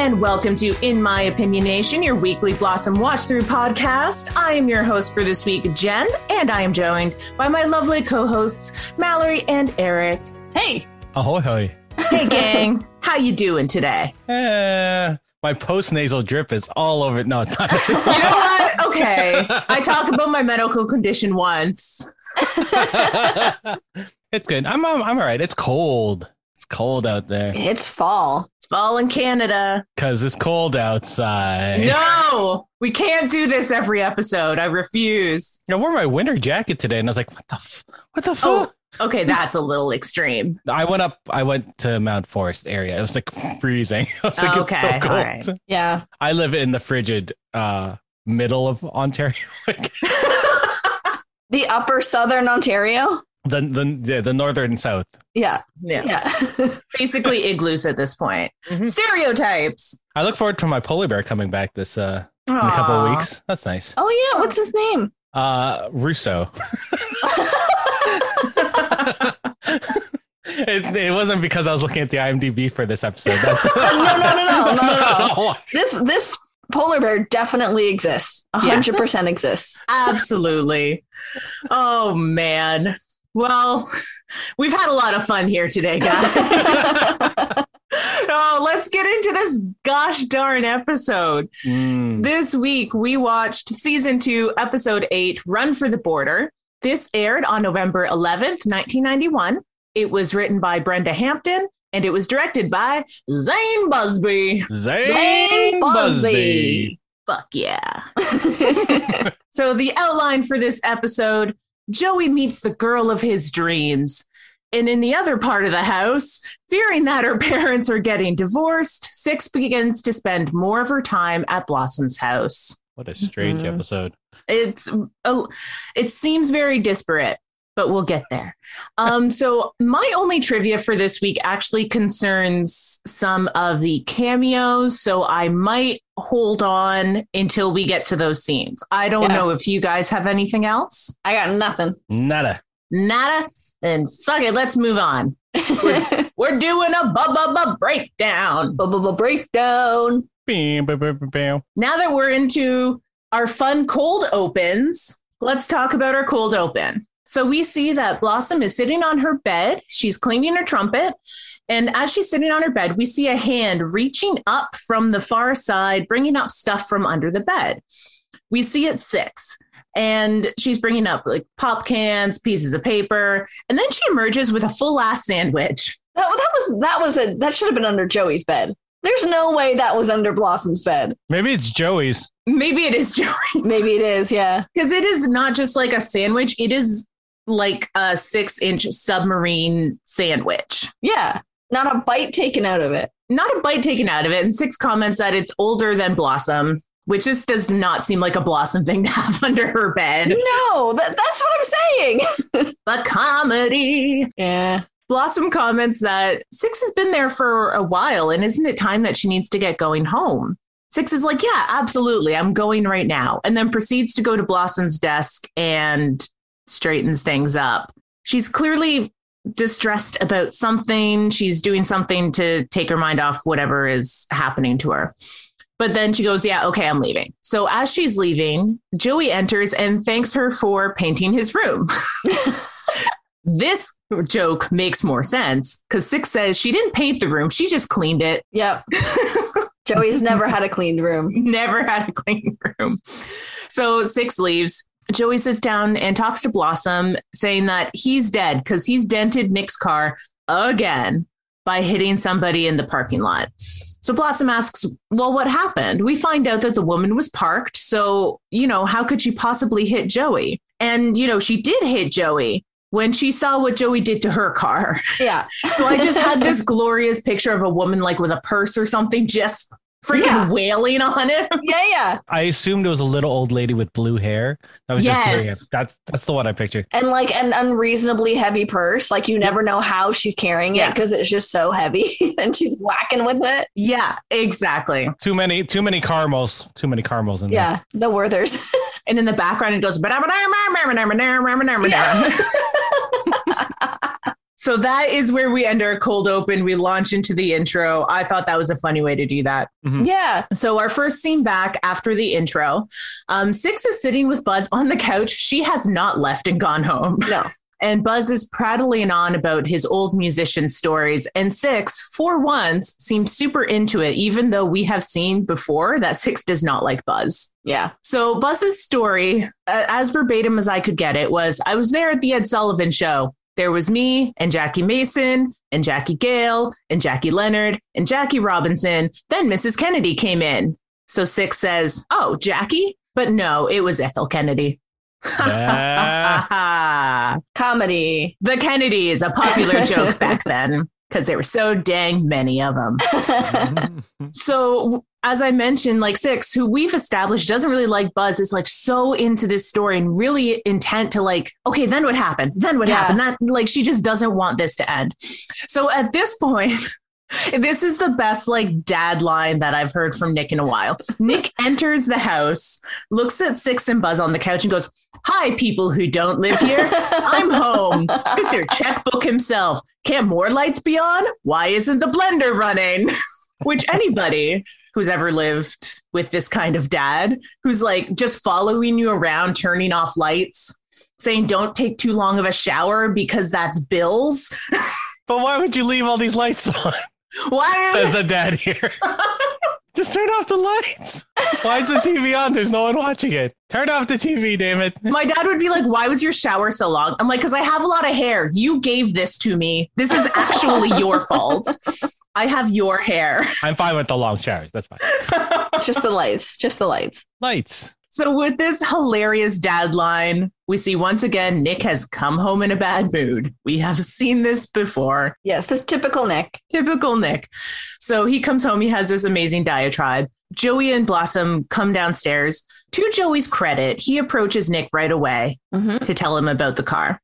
and welcome to In My Opinionation, your weekly Blossom Watch Through podcast. I am your host for this week, Jen, and I am joined by my lovely co hosts, Mallory and Eric. Hey. Ahoy, hoy. Hey, gang. How you doing today? Eh, my post nasal drip is all over. No, it's not. You know what? Okay. I talk about my medical condition once. it's good. I'm, I'm I'm all right. It's cold. It's cold out there It's fall. It's fall in Canada. because it's cold outside. No, we can't do this every episode. I refuse. I wore my winter jacket today, and I was like, "What the? F- what the Oh, okay. That's a little extreme. I went up. I went to Mount Forest area. It was like freezing. I was like, Okay, it's so cold. all right. Yeah. I live in the frigid uh, middle of Ontario, The upper southern Ontario. The the the, the northern and south. Yeah. Yeah. Yeah. Basically igloos at this point. Mhm. Stereotypes. I look forward to my polar bear coming back this uh in a couple of weeks. That's nice. oh yeah. What's his name? Uh, Russo. it, it wasn't because I was looking at the IMDb for this episode. No, no, no, no, no, no, no. no. This this polar bear definitely exists. A Yes. hundred percent exists. Absolutely. Oh man. Well, we've had a lot of fun here today, guys. oh, let's get into this gosh darn episode. Mm. This week we watched season two, episode eight, Run for the Border. This aired on November 11th, 1991. It was written by Brenda Hampton and it was directed by Zane Busby. Zane, Zane Busby. Busby. Fuck yeah. So, the outline for this episode Joey meets the girl of his dreams. And in the other part of the house, fearing that her parents are getting divorced, Six begins to spend more of her time at Blossom's house. What a strange Mhm. episode. It's a, it seems very disparate, but we'll get there. Um, so my only trivia for this week actually concerns some of the cameos. So I might hold on until we get to those scenes. I don't Yeah. know if you guys have anything else. I got nothing. Nada. Nada. Then fuck it. Let's move on. We're doing a bu- bu- bu- breakdown. Blah, blah, blah, breakdown. Bam, bam, bam, bam, bam. now that we're into our fun cold opens, let's talk about our cold open. So we see that Blossom is sitting on her bed. She's cleaning her trumpet. And as she's sitting on her bed, we see a hand reaching up from the far side, bringing up stuff from under the bed. We see it six. And she's bringing up like pop cans, pieces of paper. And then she emerges with a full ass sandwich. That, that was that was a that should have been under Joey's bed. There's no way that was under Blossom's bed. Maybe it's Joey's. Maybe it is Joey's. Maybe it is. Yeah. because it is not just like a sandwich it is like a six inch submarine sandwich Yeah. Not a bite taken out of it. not a bite taken out of it and six comments that it's older than blossom which just does not seem like a blossom thing to have under her bed No, that, that's what I'm saying. but comedy Yeah. blossom comments that six has been there for a while and isn't it time that she needs to get going home Six is like, yeah, absolutely. I'm going right now. And then proceeds to go to Blossom's desk and straightens things up. She's clearly distressed about something. She's doing something to take her mind off whatever is happening to her. But then she goes, Yeah, okay, I'm leaving. So as she's leaving, Joey enters and thanks her for painting his room. this joke makes more sense because Six says she didn't paint the room, she just cleaned it. Yep. Joey's never had a cleaned room. Never had a clean room. So Six leaves. Joey sits down and talks to Blossom, saying that he's dead because he's dented Nick's car again by hitting somebody in the parking lot. So Blossom asks, Well, what happened? We find out that the woman was parked. So, you know, how could she possibly hit Joey? And, you know, she did hit Joey when she saw what Joey did to her car. Yeah. So I just had this glorious picture of a woman like with a purse or something just freaking Yeah. wailing on him. Yeah, yeah. I assumed it was a little old lady with blue hair. That was just doing Yes. it. That's that's the one I pictured. And like an unreasonably heavy purse. Like you never know how she's carrying it because it's just so heavy and she's whacking with it. Yeah, exactly. Too many too many caramels. Too many caramels in there. Yeah. The Werther's. And in the background, it goes. So that is where we end our cold open. We launch into the intro. I thought that was a funny way to do that. Yeah. So our first scene back after the intro, um, Six is sitting with Buzz on the couch. She has not left and gone home. No. And Buzz is prattling on about his old musician stories. And Six, for once, seems super into it, even though we have seen before that Six does not like Buzz. Yeah. So Buzz's story, uh, as verbatim as I could get it, was I was there at the Ed Sullivan show. There was me and Jackie Mason and Jackie Gayle and Jackie Leonard and Jackie Robinson. Then Mrs. Kennedy came in. So Six says, Oh, Jackie? But no, it was Ethel Kennedy. Comedy. the Kennedys, a popular joke back then because there were so dang many of them. So, as I mentioned, like Six, who we've established doesn't really like Buzz, is like so into this story and really intent to like, okay, then what happened? Then what Yeah. happened? That like she just doesn't want this to end. So at this point, this is the best like dad line that I've heard from Nick in a while. Nick enters the house, looks at Six and Buzz on the couch, and goes, Hi, people who don't live here. I'm home. Mr. Checkbook himself. Can't more lights be on? Why isn't the blender running? Which anybody who's ever lived with this kind of dad, who's like just following you around, turning off lights, saying don't take too long of a shower because that's bills. But why would you leave all these lights on? Why? Says the dad here. Just turn off the lights. Why is the TV on? There's no one watching it. Turn off the TV, damn it. My dad would be like, Why was your shower so long? I'm like, Because I have a lot of hair. You gave this to me. This is actually your fault. I have your hair. I'm fine with the long showers. That's fine. It's just the lights. Just the lights. Lights. So, with this hilarious dad line, we see once again Nick has come home in a bad mood. We have seen this before. Yes, the typical Nick. Typical Nick. So, he comes home, he has this amazing diatribe. Joey and Blossom come downstairs. To Joey's credit, he approaches Nick right away Mhm. to tell him about the car.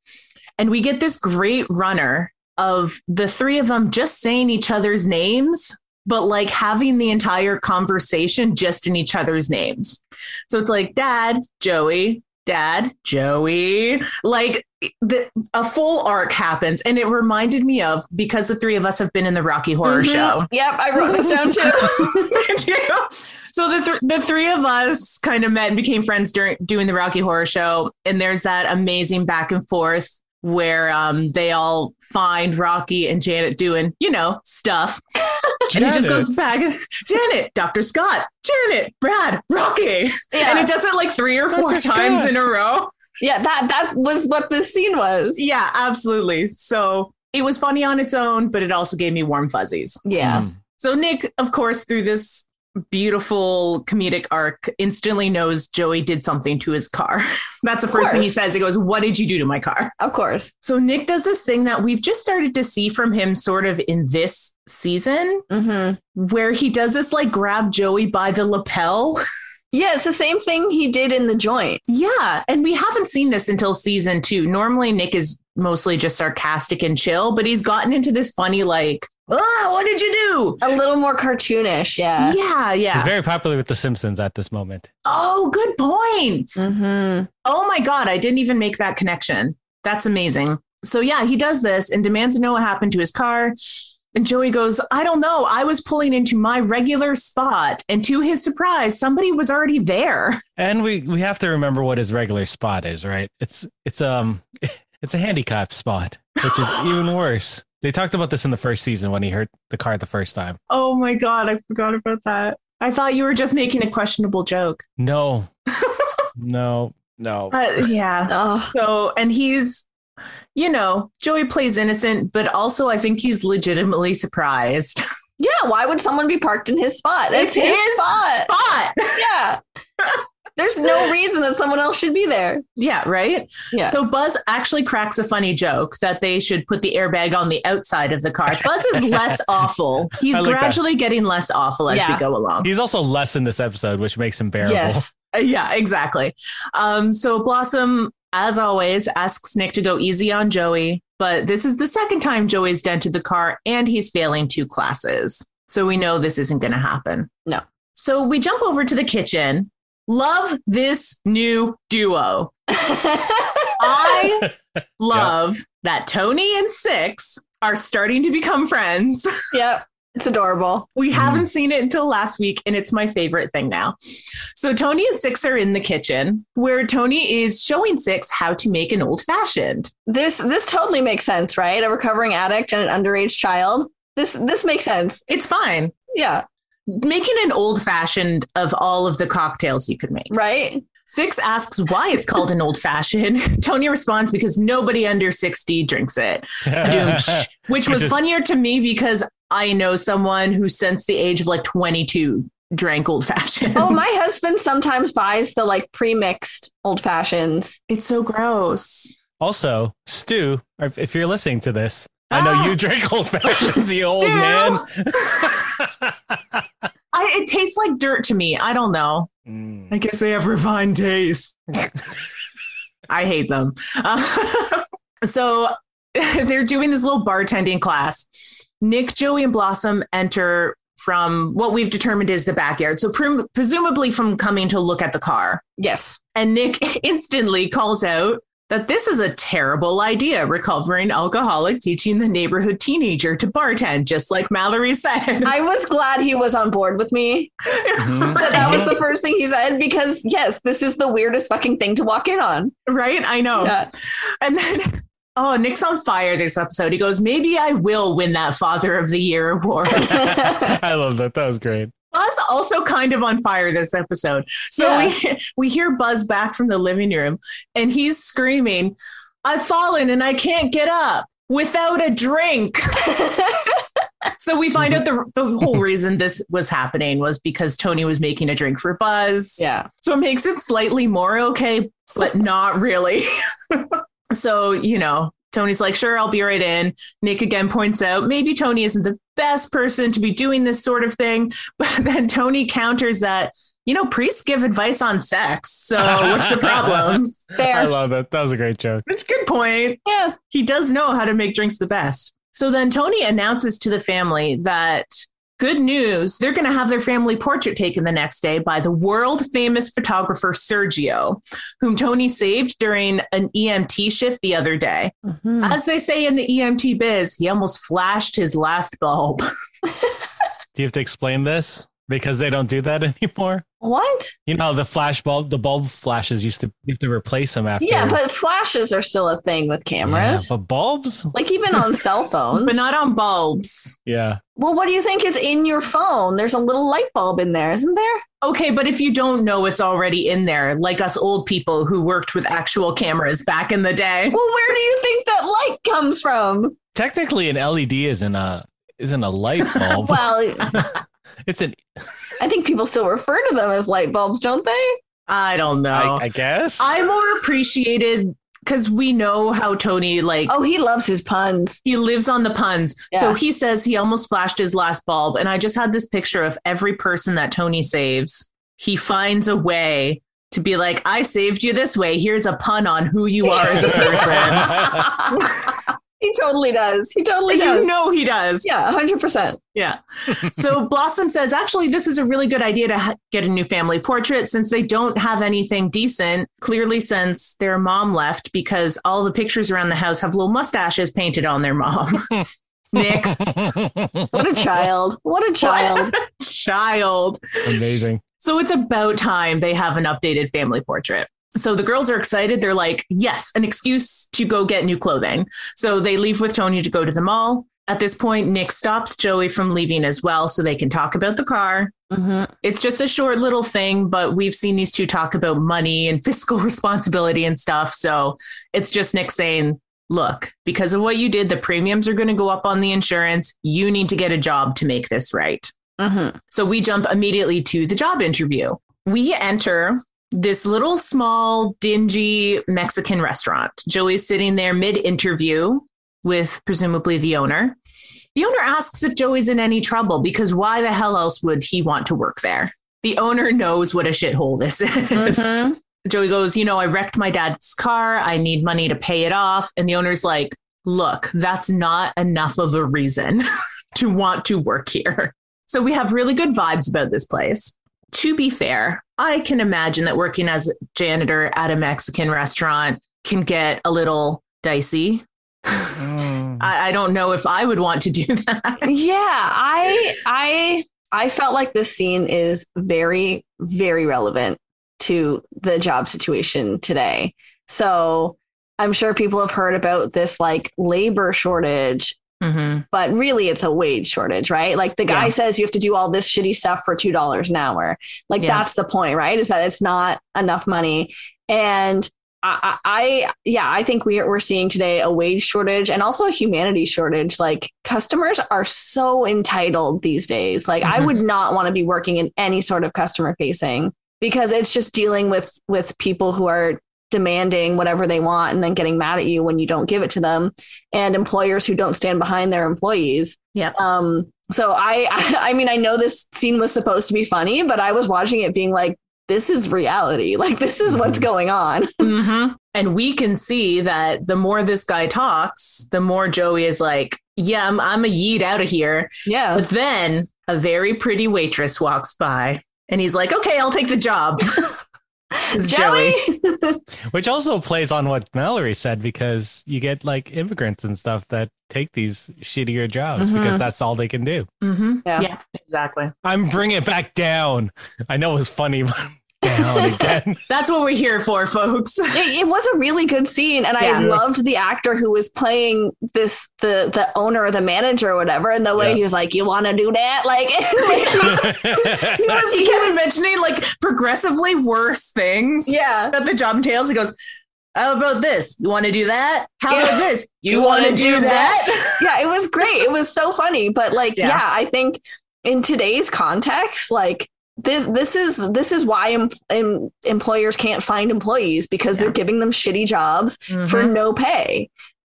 And we get this great runner of the three of them just saying each other's names, but like having the entire conversation just in each other's names. So it's like dad, Joey, dad, Joey. Like the, a full arc happens. And it reminded me of because the three of us have been in the Rocky Horror Mhm. Show. Yep, I wrote this down too. So the th- the three of us kind of met and became friends during doing the Rocky Horror Show, and there's that amazing back and forth where um, they all find Rocky and Janet doing you know stuff, and he just goes back. Janet, Doctor Scott, Janet, Brad, Rocky, and Yeah. it does it like three or four Dr. times Scott. in a row. yeah, that that was what this scene was. Yeah, absolutely. So it was funny on its own, but it also gave me warm fuzzies. Yeah. Mm. So Nick, of course, through this beautiful comedic arc, instantly knows Joey did something to his car. That's the first thing he says. He goes, What did you do to my car? Of course. So Nick does this thing that we've just started to see from him sort of in this season, hmm where he does this like grab Joey by the lapel. Yeah, it's the same thing he did in the joint. yeah. And we haven't seen this until season two. Normally, Nick is mostly just sarcastic and chill, but he's gotten into this funny, like, Ah, what did you do? A little more cartoonish, yeah. Yeah, He's yeah. very popular with The Simpsons at this moment. Oh, good point. hmm Oh my God, I didn't even make that connection. That's amazing. So, yeah, he does this and demands to know what happened to his car. And Joey goes, I don't know. I was pulling into my regular spot. And to his surprise, somebody was already there. And we we have to remember what his regular spot is, right? It's it's um it's a handicap spot, which is even worse. They talked about this in the first season when he hurt the car the first time. Oh my God, I forgot about that. I thought you were just making a questionable joke. No. no. No. Uh, yeah. Oh, So, and he's, you know, Joey plays innocent, but also I think he's legitimately surprised. yeah. Why would someone be parked in his spot? It's, his, spot. spot. Yeah. There's no reason that someone else should be there. Yeah, right? Yeah. So Buzz actually cracks a funny joke that they should put the airbag on the outside of the car. Buzz is less awful. He's I like that. gradually getting less awful as we go along. He's also less in this episode, which makes him bearable. yes. Yeah, exactly. Um, so Blossom, as always, asks Nick to go easy on Joey, but this is the second time Joey's dented the car and he's failing two classes. So we know this isn't going to happen. No. So we jump over to the kitchen. Love this new duo. I love that Tony and Six are starting to become friends. Yep. It's adorable. We Mhm. haven't seen it until last week, and it's my favorite thing now. So Tony and Six are in the kitchen where Tony is showing Six how to make an old fashioned. This this totally makes sense, right? A recovering addict and an underage child. This this makes sense. It's fine. Yeah. Making an old fashioned of all of the cocktails you could make. Right? Six asks why it's called an old fashioned. Tony responds because nobody under 60 drinks it. Which was Which funnier to me because I know someone who, since the age of like 22, drank old fashioned. Oh, my husband sometimes buys the like pre-mixed old fashions. It's so gross. Also, Stu, if if you're listening to this, I know Ah! you drink old fashions, you old man. I, it tastes like dirt to me. I don't know. Mm. I guess they have refined taste. I hate them. Uh, so they're doing this little bartending class. Nick, Joey, and Blossom enter from what we've determined is the backyard. So pres- presumably from coming to look at the car. Yes. And Nick instantly calls out that this is a terrible idea, recovering alcoholic teaching the neighborhood teenager to bartend, just like Mallory said. I was glad he was on board with me. Mhm. That, that was the first thing he said because yes, this is the weirdest fucking thing to walk in on. right? I know. Yeah. And then, oh, Nick's on fire this episode. He goes, maybe I will win that Father of the Year award. I love that. That was great. Buzz also kind of on fire this episode. So we we hear Buzz back from the living room and he's screaming, I've fallen and I can't get up without a drink. so we find out the the whole reason this was happening was because Tony was making a drink for Buzz. yeah. So it makes it slightly more okay, but not really. So, you know, Tony's like, sure, I'll be right in. Nick again points out maybe Tony isn't the best person to be doing this sort of thing. But then Tony counters that, you know, priests give advice on sex. So what's the problem? Fair. I love that. That was a great joke. It's a good point. Yeah. He does know how to make drinks the best. So then Tony announces to the family that good news, they're going to have their family portrait taken the next day by the world famous photographer Sergio, whom Tony saved during an EMT shift the other day. Mhm. As they say in the EMT biz, he almost flashed his last bulb. Do you have to explain this? Because they don't do that anymore? What? You know, the flash bulb, the bulb flashes used to, you have to replace them after. Yeah, but flashes are still a thing with Yeah, cameras. but bulbs? like even on cell phones. But not on bulbs. Yeah. well, what do you think is in your phone? There's a little light bulb in there, isn't there? Okay, but if you don't know it's already in there, like us old people who worked with actual cameras back in the day. Well, where do you think that light comes from? Technically, an LED isn't a isn't a light bulb. Well, it's an, I think people still refer to them as light bulbs, don't they? I don't know. I, I guess. I more appreciated because we know how Tony like Oh, he loves his puns. he lives on the puns. So he says he almost flashed his last bulb, and I just had this picture of every person that Tony saves. He finds a way to be like, "I saved you this way. Here's a pun on who you are as a person." he totally does. He totally does. you know he does. Yeah, 100%. Yeah. So Blossom says, actually, this is a really good idea to ha- get a new family portrait since they don't have anything decent, clearly, since their mom left, because all the pictures around the house have little mustaches painted on their mom. Nick, What a child. What a child. child. Amazing. So it's about time they have an updated family portrait. So the girls are excited. They're like, yes, an excuse to go get new clothing. So they leave with Tony to go to the mall. At this point, Nick stops Joey from leaving as well so they can talk about the car. Mhm. It's just a short little thing, but we've seen these two talk about money and fiscal responsibility and stuff. So it's just Nick saying, look, because of what you did, the premiums are going to go up on the insurance. You need to get a job to make this right. Mhm. So we jump immediately to the job interview. We enter this little small dingy Mexican restaurant. Joey's sitting there mid interview with presumably the owner. The owner asks if Joey's in any trouble because why the hell else would he want to work there? The owner knows what a shithole this is. Mhm. Joey goes, You know, I wrecked my dad's car. I need money to pay it off. And the owner's like, Look, that's not enough of a reason to want to work here. So we have really good vibes about this place. To be fair, I can imagine that working as a janitor at a Mexican restaurant can get a little dicey. Mm. I, I don't know if I would want to do that. yeah, I I I felt like this scene is very very relevant to the job situation today. So I'm sure people have heard about this like labor shortage, hmm but really it's a wage shortage, right? Like the guy Yeah. says you have to do all this shitty stuff for two dollars an hour. Like Yeah. that's the point, right? Is that it's not enough money. And I, I, I yeah, I think we're we're seeing today a wage shortage and also a humanity shortage. Like customers are so entitled these days. Like I Mhm. would not want to be working in any sort of customer facing because it's just dealing with with people who are demanding whatever they want and then getting mad at you when you don't give it to them and employers who don't stand behind their employees. yeah Um so I I mean I know this scene was supposed to be funny but I was watching it being like this is reality. Like this is what's Mhm. going on. hmm And we can see that the more this guy talks, the more Joey is like, yeah, I'm, I'm a yeet out of here. Yeah. But then a very pretty waitress walks by and he's like, okay, I'll take the job. It's Joey. Which also plays on what Mallory said because you get like immigrants and stuff that take these shittier jobs Mhm. because that's all they can do. hmm Yeah. yeah, exactly. I'm bringing it back down. I know it was funny, but down again. That's what we're here for, folks. it, it was a really good scene and Yeah. i loved the actor who was playing this the the owner or the manager or whatever and the way Yeah. he was like you want to do that like, like he, he was he he kept kept, mentioning like progressively worse things yeah that the job entails. He goes, How about this? You want to do that? How Yeah. about this? You, You want to wanna do, do that? yeah it was great it was so funny but like Yeah. yeah, i think in today's context like this this is this is why em, em, employers can't find employees because Yeah. they're giving them shitty jobs for Mhm. no pay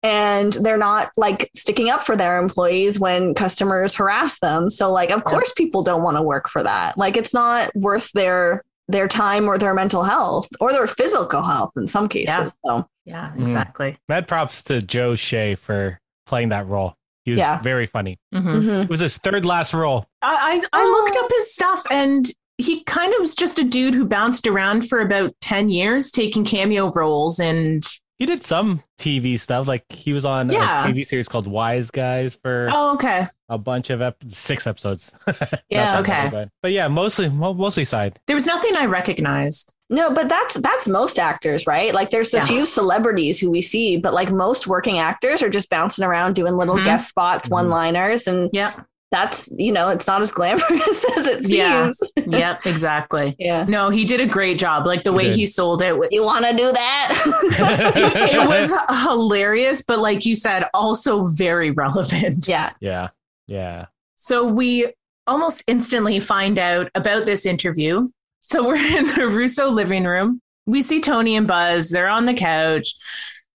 and they're not like sticking up for their employees when customers harass them so like of Yeah. course people don't want to work for that like it's not worth their their time or their mental health or their physical health in some cases Yeah. so yeah, Mm. exactly. Mad props to Joe Shea for playing that role. He was Yeah. very funny. Mhm. mhm. It was his third last role. I, I, I Oh. looked up his stuff and he kind of was just a dude who bounced around for about 10 years taking cameo roles and He did some TV stuff. Like he was on Yeah. a TV series called Wise Guys for oh okay a bunch of ep- six episodes. Yeah, okay. many, But, but yeah, mostly mostly side. there was nothing i recognized no but that's that's most actors right like there's a Yeah. few celebrities who we see but like most working actors are just bouncing around doing little Mhm. guest spots Mhm. one liners and yep that's you know it's not as glamorous as it seems Yeah. seems yep exactly yeah no he did a great job like the He way did. he sold it you want to do that it was hilarious but like you said also very relevant yeah yeah. Yeah. So we almost instantly find out about this interview. So we're in the Russo living room. We see Tony and Buzz. They're on the couch.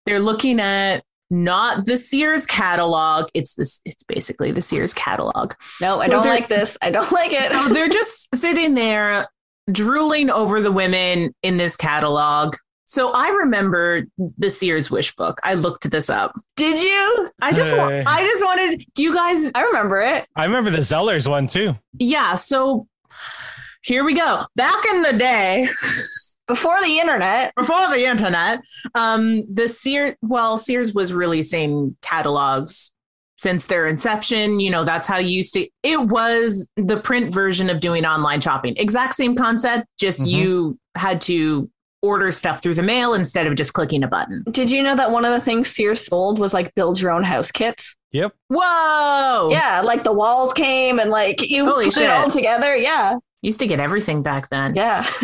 They're looking at not the Sears catalog. It's this. It's basically the Sears catalog. no i So don't like this i don't like it So they're just sitting there drooling over the women in this catalog. So I remember the Sears wish book. I looked this up. did you I just, wa- Hey. I just wanted. Do you guys i remember it I remember the Zellers one too. yeah so here we go back in the day before the internet. Before the internet um the sears well sears was releasing catalogs since their inception you know that's how you used to it was the print version of doing online shopping. Exact same concept just Mhm. you had to order stuff through the mail instead of just clicking a button. Did you know that one of the things sears sold was like build your own house kits? Yep. whoa! Yeah like the walls came and like you Holy put shit. it all together yeah. Used to get everything back then. Yeah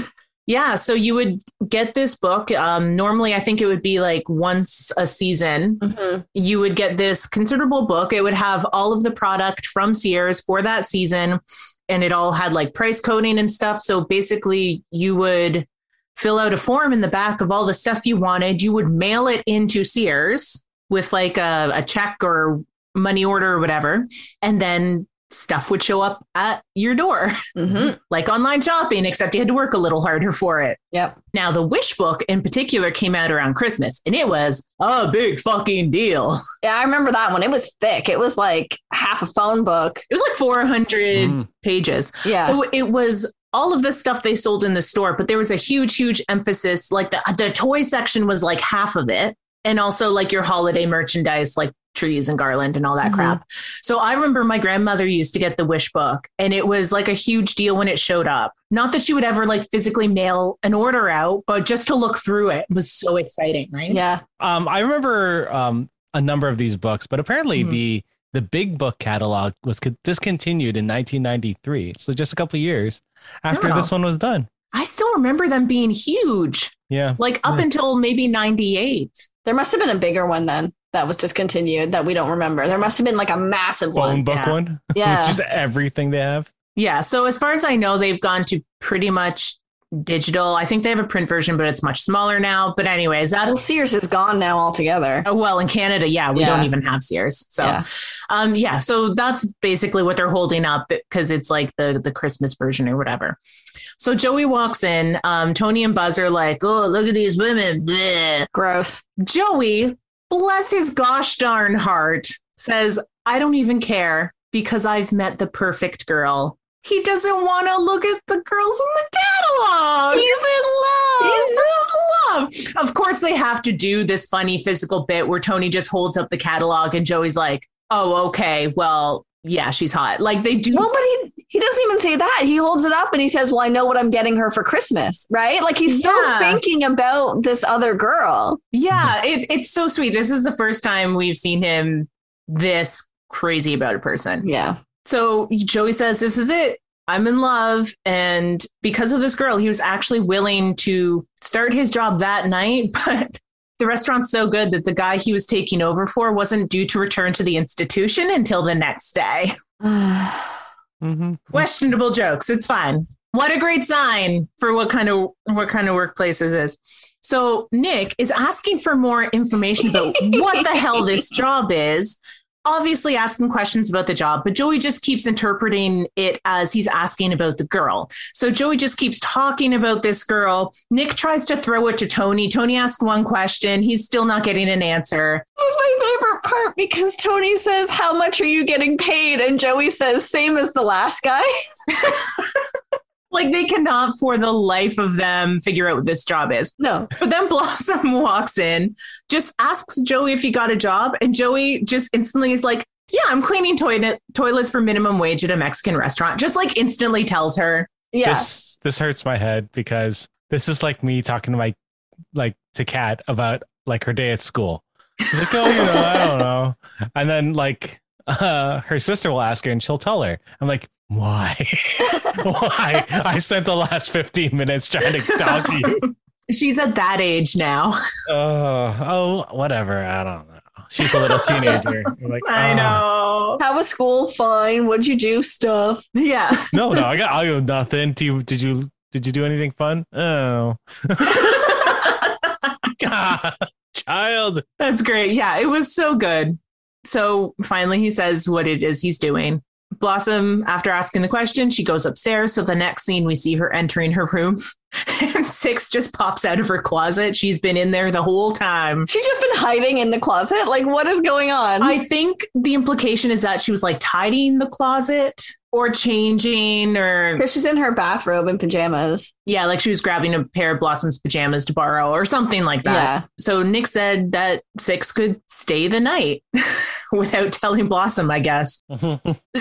Yeah, so you would get this book. Um, normally, I think it would be like once a season. Mhm. You would get this considerable book. It would have all of the product from Sears for that season, and it all had like price coding and stuff. So basically, you would fill out a form in the back of all the stuff you wanted. You would mail it into Sears with like a, a check or money order or whatever, and then stuff would show up at your door Mhm. like online shopping, except you had to work a little harder for it. yep Now, the Wish book in particular came out around Christmas, and it was a big fucking deal. yeah i remember that one it was thick it was like half a phone book It was like 400 Mm. pages. yeah So it was all of the stuff they sold in the store, but there was a huge, huge emphasis. Like the, the toy section was like half of it. and also like your holiday merchandise, like trees and garland and all that Mhm. crap. So I remember my grandmother used to get the wish book and it was like a huge deal when it showed up. Not that she would ever like physically mail an order out, but just to look through it was so exciting, right? Yeah. Um, I remember um, a number of these books, but apparently Mhm. the the big book catalog was co- discontinued in 1993. So just a couple of years after Oh. this one was done. I still remember them being huge, Yeah. like up Yeah. until maybe 98. There must have been a bigger one then that was discontinued that we don't remember. There must have been like a massive Phone one. book yeah. one, Yeah. which is everything they have. Yeah. So as far as I know, they've gone to pretty much digital. I think they have a print version, but it's much smaller now. But anyways, well, that's Sears is gone now altogether. oh, well in Canada, yeah, we Yeah. don't even have Sears. So Yeah. um yeah, so that's basically what they're holding up because it's like the the Christmas version or whatever. So Joey walks in. Um, Tony and Buzz are like, "Oh, look at these women." Bleh. Gross. Joey, bless his gosh darn heart, says, I don't even care because I've met the perfect girl. He doesn't want to look at the girls in the catalog. He's in love. He's in love. Of course, they have to do this funny physical bit where Tony just holds up the catalog and Joey's like, oh, okay, well, yeah, she's hot. Like they do. Well, but he, he doesn't even say that. He holds it up and he says, Well, I know what I'm getting her for Christmas, right? Like he's still Yeah. thinking about this other girl. Yeah, it, it's so sweet. This is the first time we've seen him this crazy about a person. Yeah. So Joey says, This is it. I'm in love. And because of this girl, he was actually willing to start his job that night. But the restaurant's so good that the guy he was taking over for wasn't due to return to the institution until the next day. Mm-hmm. Questionable jokes. It's fine. What a great sign for what kind of what kind of workplace this is. So Nick is asking for more information about what the hell this job is. Obviously asking questions about the job, but Joey just keeps interpreting it as he's asking about the girl. So Joey just keeps talking about this girl. Nick tries to throw it to Tony. Tony asks one question. He's still not getting an answer. This was my favorite part because Tony says, How much are you getting paid? And Joey says, Same as the last guy. Like they cannot for the life of them figure out what this job is. No. But then Blossom walks in, just asks Joey if he got a job, and Joey just instantly is like, "Yeah, I'm cleaning toilet toilets for minimum wage at a Mexican restaurant." Just like instantly tells her, Yeah. This this hurts my head because this is like me talking to my like to Kat about like her day at school. She's like, oh, you know, I don't know. And then like uh her sister will ask her and she'll tell her. I'm like, why? why? I spent the last 15 minutes trying to talk to you. she's at that age now. Oh, oh, whatever. I don't know. She's a little teenager. I'm like, I "Oh." know. Ah. How was school? Fine. What'd you do? Stuff. Yeah. No, no, I got I got nothing. Do you did you did you do anything fun? Oh. God, child. That's great. Yeah, it was so good. So finally, he says what it is he's doing. Blossom, after asking the question, she goes upstairs. So the next scene, we see her entering her room, and Six just pops out of her closet. She's been in there the whole time. She's just been hiding in the closet. Like, what is going on? I think the implication is that she was like tidying the closet or changing, or Because she's in her bathrobe and pajamas. yeah, like she was grabbing a pair of Blossom's pajamas to borrow or something like that. Yeah. So Nick said that Six could stay the night without telling Blossom, I guess.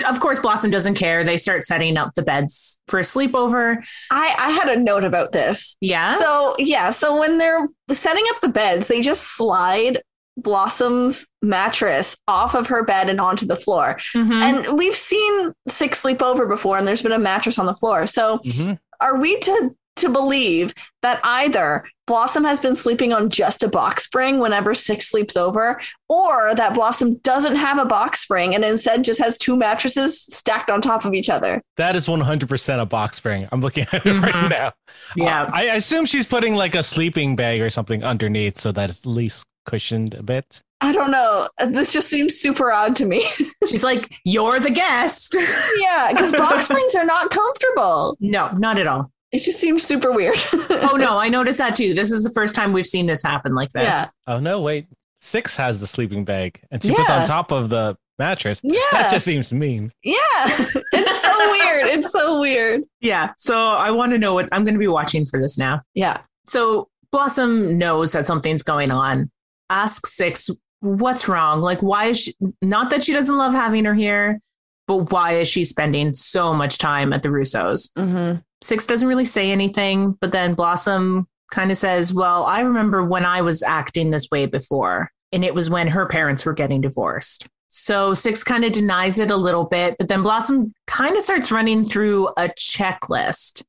Of course, Blossom doesn't care. They start setting up the beds for a sleepover. I, I had a note about this. Yeah. So, yeah. So, when they're setting up the beds, they just slide Blossom's mattress off of her bed and onto the floor. Mhm. And we've seen Six sleep over before, and there's been a mattress on the floor. So, Mhm. are we to to believe that either Blossom has been sleeping on just a box spring whenever Six sleeps over, or that Blossom doesn't have a box spring and instead just has two mattresses stacked on top of each other? That is 100% a box spring. I'm looking at it right Mhm. now. yeah. Uh, I assume she's putting like a sleeping bag or something underneath so that it's at least cushioned a bit. I don't know. This just seems super odd to me. She's like, You're the guest. yeah, because box springs are not comfortable. no, not at all. It just seems super weird. Oh, no. I noticed that too. This is the first time we've seen this happen like this. Yeah. Oh, no, wait. Six has the sleeping bag and she puts on top of the mattress. Yeah. That just seems mean. yeah. It's so weird. It's so weird. Yeah. So I want to know what I'm going to be watching for this now. Yeah. So Blossom knows that something's going on. Asks Six what's wrong. Like, why is she not that she doesn't love having her here, but why is she spending so much time at the Russos? Mm-hmm. Six doesn't really say anything, but then Blossom kind of says, Well, I remember when I was acting this way before, and it was when her parents were getting divorced. So Six kind of denies it a little bit, but then Blossom kind of starts running through a checklist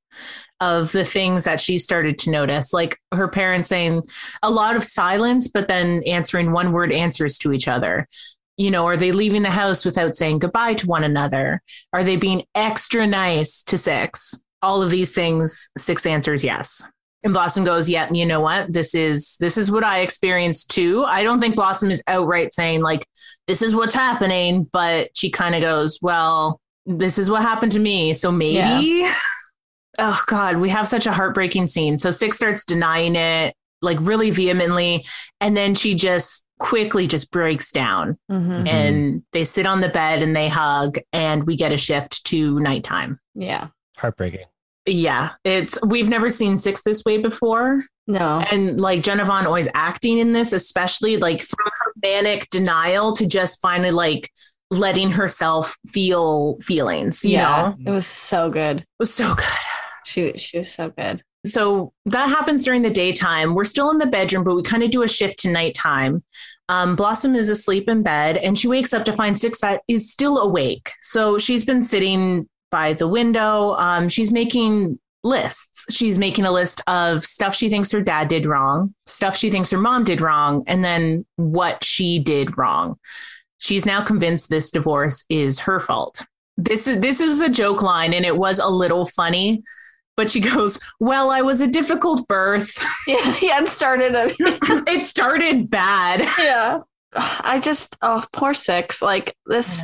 of the things that she started to notice, like her parents saying a lot of silence, but then answering one word answers to each other. You know, are they leaving the house without saying goodbye to one another? Are they being extra nice to Six? All of these things, Six answers yes. And Blossom goes, "Yep, yeah, you know what? This is this is what I experienced too." I don't think Blossom is outright saying like this is what's happening, but she kind of goes, "Well, this is what happened to me, so maybe." Yeah. oh god, we have such a heartbreaking scene. So Six starts denying it like really vehemently and then she just quickly just breaks down mm-hmm. and they sit on the bed and they hug and we get a shift to nighttime. Yeah. Heartbreaking. Yeah, it's we've never seen Six this way before. No. And like Jenna von Oy's acting in this, especially like from her manic denial to just finally like letting herself feel feelings, you yeah, know? It was so good. It was so good. She she was so good. So that happens during the daytime. We're still in the bedroom, but we kind of do a shift to nighttime. Um, Blossom is asleep in bed and she wakes up to find Six is still awake. So she's been sitting by the window. Um, she's making lists. She's making a list of stuff she thinks her dad did wrong, stuff she thinks her mom did wrong, and then what she did wrong. She's now convinced this divorce is her fault. This is this is a joke line and it was a little funny, but she goes, "Well, I was a difficult birth." Yeah, yeah, it started a- it started bad. Yeah. I just oh, poor Six. Like this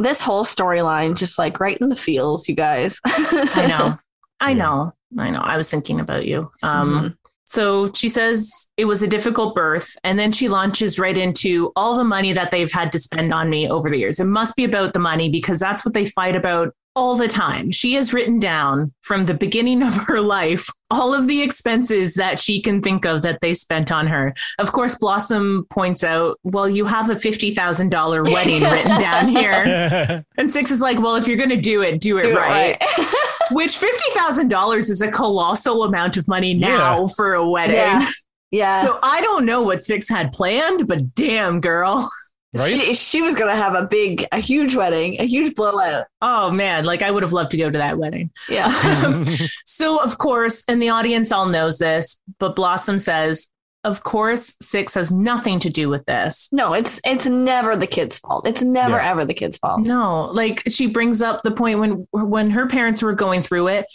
this whole storyline just like right in the feels, you guys. I know. I know. I know. I was thinking about you. Um, mm-hmm. So she says it was a difficult birth. And then she launches right into all the money that they've had to spend on me over the years. It must be about the money because that's what they fight about all the time. She has written down from the beginning of her life all of the expenses that she can think of that they spent on her. Of course, Blossom points out, well, you have a $50,000 wedding written down here. And Six is like, well, if you're going to do it, do it do right. It right. Which $50,000 is a colossal amount of money now yeah. for a wedding. Yeah. yeah. So I don't know what Six had planned, but damn, girl. Right? She, she was going to have a big, a huge wedding, a huge blowout. Oh man, like I would have loved to go to that wedding. Yeah. so, of course, and the audience all knows this, but Blossom says, of course, Six has nothing to do with this. No, it's it's never the kid's fault. It's never yeah. ever the kid's fault. No, like she brings up the point when when her parents were going through it,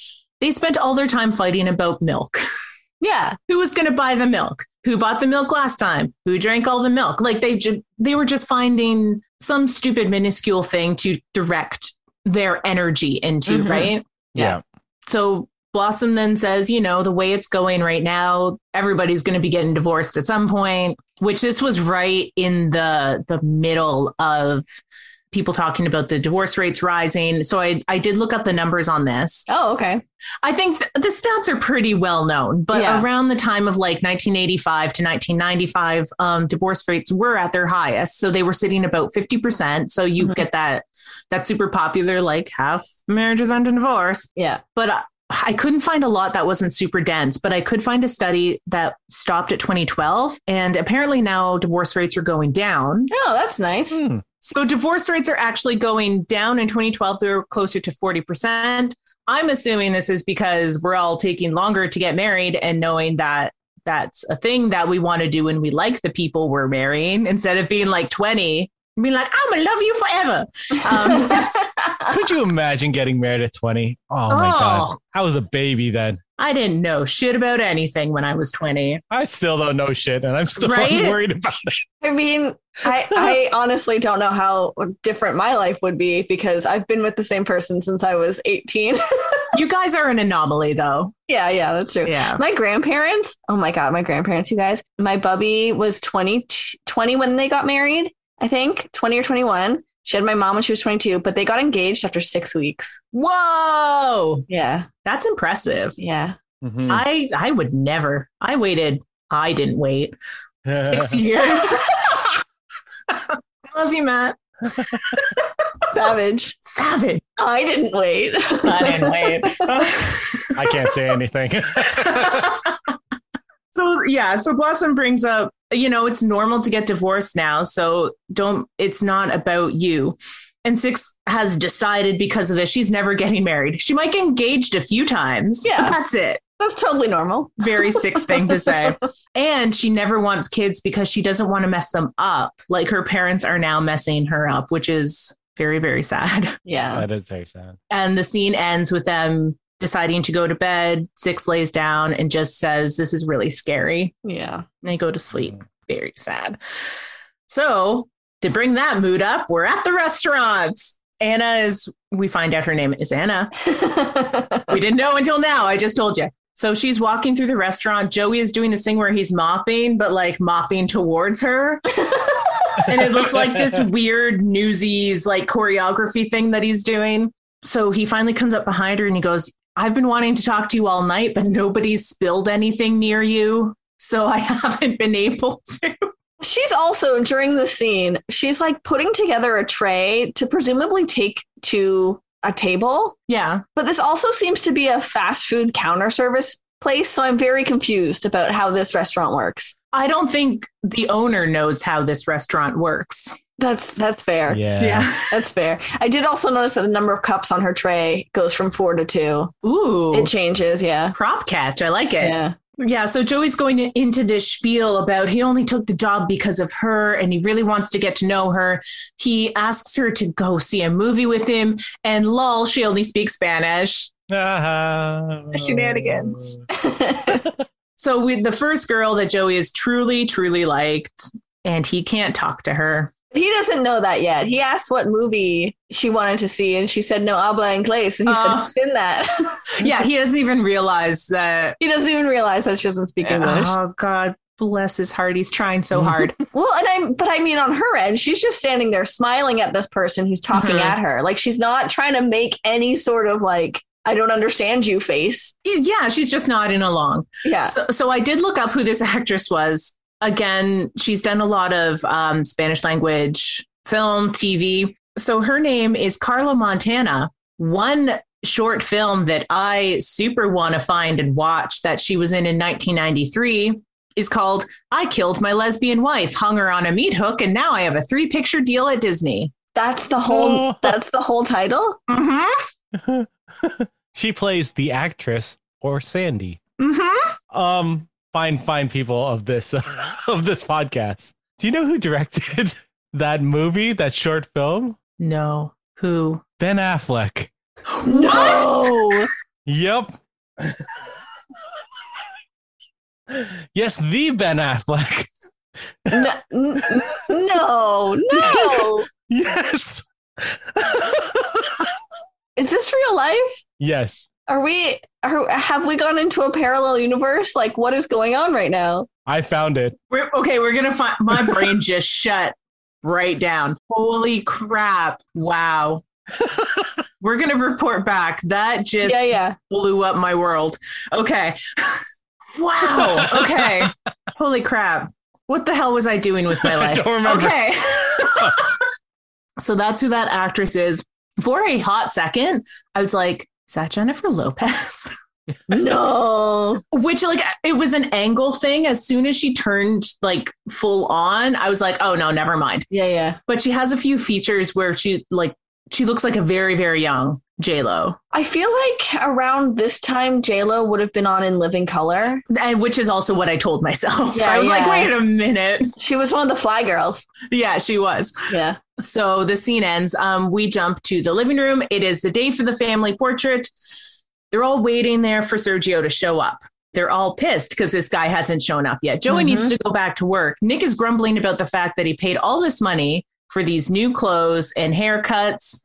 they spent all their time fighting about milk. Yeah. Who was going to buy the milk? Who bought the milk last time? Who drank all the milk? Like they just they were just finding some stupid minuscule thing to direct their energy into, mm-hmm. right? Yeah. So Blossom then says, you know, the way it's going right now, everybody's going to be getting divorced at some point, which this was right in the the middle of people talking about the divorce rates rising. So I, I did look up the numbers on this. Oh, okay. I think th- the stats are pretty well known, but yeah. around the time of like 1985 to 1995, um, divorce rates were at their highest. So they were sitting about 50%. So you mm-hmm. get that, that super popular, like half marriages end in divorce. Yeah. But I, I couldn't find a lot that wasn't super dense, but I could find a study that stopped at 2012. And apparently now divorce rates are going down. Oh, that's nice. Hmm. So divorce rates are actually going down in 2012. They're closer to 40%. I'm assuming this is because we're all taking longer to get married and knowing that that's a thing that we want to do and we like the people we're marrying instead of being like 20 being like, I'm gonna love you forever. Um, Could you imagine getting married at 20? Oh my oh, God. I was a baby then. I didn't know shit about anything when I was 20. I still don't know shit and I'm still right? worried about it. I mean, I, I honestly don't know how different my life would be because I've been with the same person since I was 18. you guys are an anomaly though. Yeah, yeah, that's true. Yeah. My grandparents, oh my God, my grandparents, you guys, my bubby was 20, 20 when they got married, I think, 20 or 21. She had my mom when she was 22, but they got engaged after six weeks. Whoa. Yeah. That's impressive. Yeah. Mm-hmm. I I would never. I waited. I didn't wait. 60 years. I love you, Matt. Savage. Savage. I didn't wait. I didn't wait. I can't say anything. So yeah, so Blossom brings up, you know, it's normal to get divorced now, so don't it's not about you. And Six has decided because of this, she's never getting married. She might get engaged a few times. Yeah. but that's it. That's totally normal. Very Six thing to say. And she never wants kids because she doesn't want to mess them up. Like her parents are now messing her up, which is very, very sad. Yeah. that is very sad. And the scene ends with them deciding to go to bed. Six lays down and just says, This is really scary. Yeah. And they go to sleep. Very sad. So, to bring that mood up, we're at the restaurant. Anna is, we find out her name is Anna. We didn't know until now. I just told you. So she's walking through the restaurant. Joey is doing this thing where he's mopping, but like mopping towards her. and it looks like this weird newsies like choreography thing that he's doing. So he finally comes up behind her and he goes, I've been wanting to talk to you all night, but nobody's spilled anything near you. So I haven't been able to. She's also during the scene, she's like putting together a tray to presumably take to a table. Yeah. But this also seems to be a fast food counter service place. So I'm very confused about how this restaurant works. I don't think the owner knows how this restaurant works. That's that's fair. Yeah. That's fair. I did also notice that the number of cups on her tray goes from four to two. Ooh. It changes, yeah. prop catch. I like it. Yeah. Yeah, so Joey's going into this spiel about he only took the job because of her and he really wants to get to know her. He asks her to go see a movie with him, and lol, she only speaks Spanish. Ah. Shenanigans. So with the first girl that Joey is truly, truly liked, and he can't talk to her. He doesn't know that yet. He asked what movie she wanted to see, and she said no habla inglés, and he Oh. said in that. Yeah, he doesn't even realize that. he doesn't even realize that she doesn't speak English. Oh God, bless his heart. He's trying so hard. Well, and I'm, but I mean, on her end, she's just standing there smiling at this person who's talking Mhm. at her. Like she's not trying to make any sort of like, I don't understand you face. yeah, she's just nodding along. Yeah. So, so I did look up who this actress was. Again, she's done a lot of um, Spanish language film, TV. So her name is Carla Montana. One short film that I super want to find and watch that she was in in 1993 is called I Killed My Lesbian Wife, hung her on a meat hook, and now I have a three picture deal at Disney. That's the whole, Oh. that's the whole title. Mm she plays the actress or Sandy. hmm. Mm hmm. Um, fine, fine people of this of this podcast. Do you know who directed that movie, that short film? No. Who? Ben Affleck. No. Yep. yes, the Ben Affleck. no, n- no, no. Yes. Is this real life? yes. Are we, are, have we gone into a parallel universe? Like, what is going on right now? I found it. We're, okay, we're gonna find. My brain just shut right down. Holy crap! Wow. we're gonna report back. That just Yeah, yeah. blew up my world. Okay. wow. Okay. Holy crap! What the hell was I doing with my I life? don't remember. Okay. so that's who that actress is. For a hot second, I was like, "Is that Jennifer Lopez?" No. which like it was an angle thing as soon as she turned like full on i was like oh no never mind Yeah, yeah. but she has a few features where she like she looks like a very very young j-lo I feel like around this time, J Lo would have been on in Living Color. and which is also what i told myself Yeah, i was like wait a minute She was one of the Fly Girls. yeah she was Yeah. So the scene ends um we jump to the living room it is the day for the family portrait they're all waiting there for sergio to show up they're all pissed because this guy hasn't shown up yet. Joey Mhm. needs to go back to work. Nick is grumbling about the fact that he paid all this money for these new clothes and haircuts,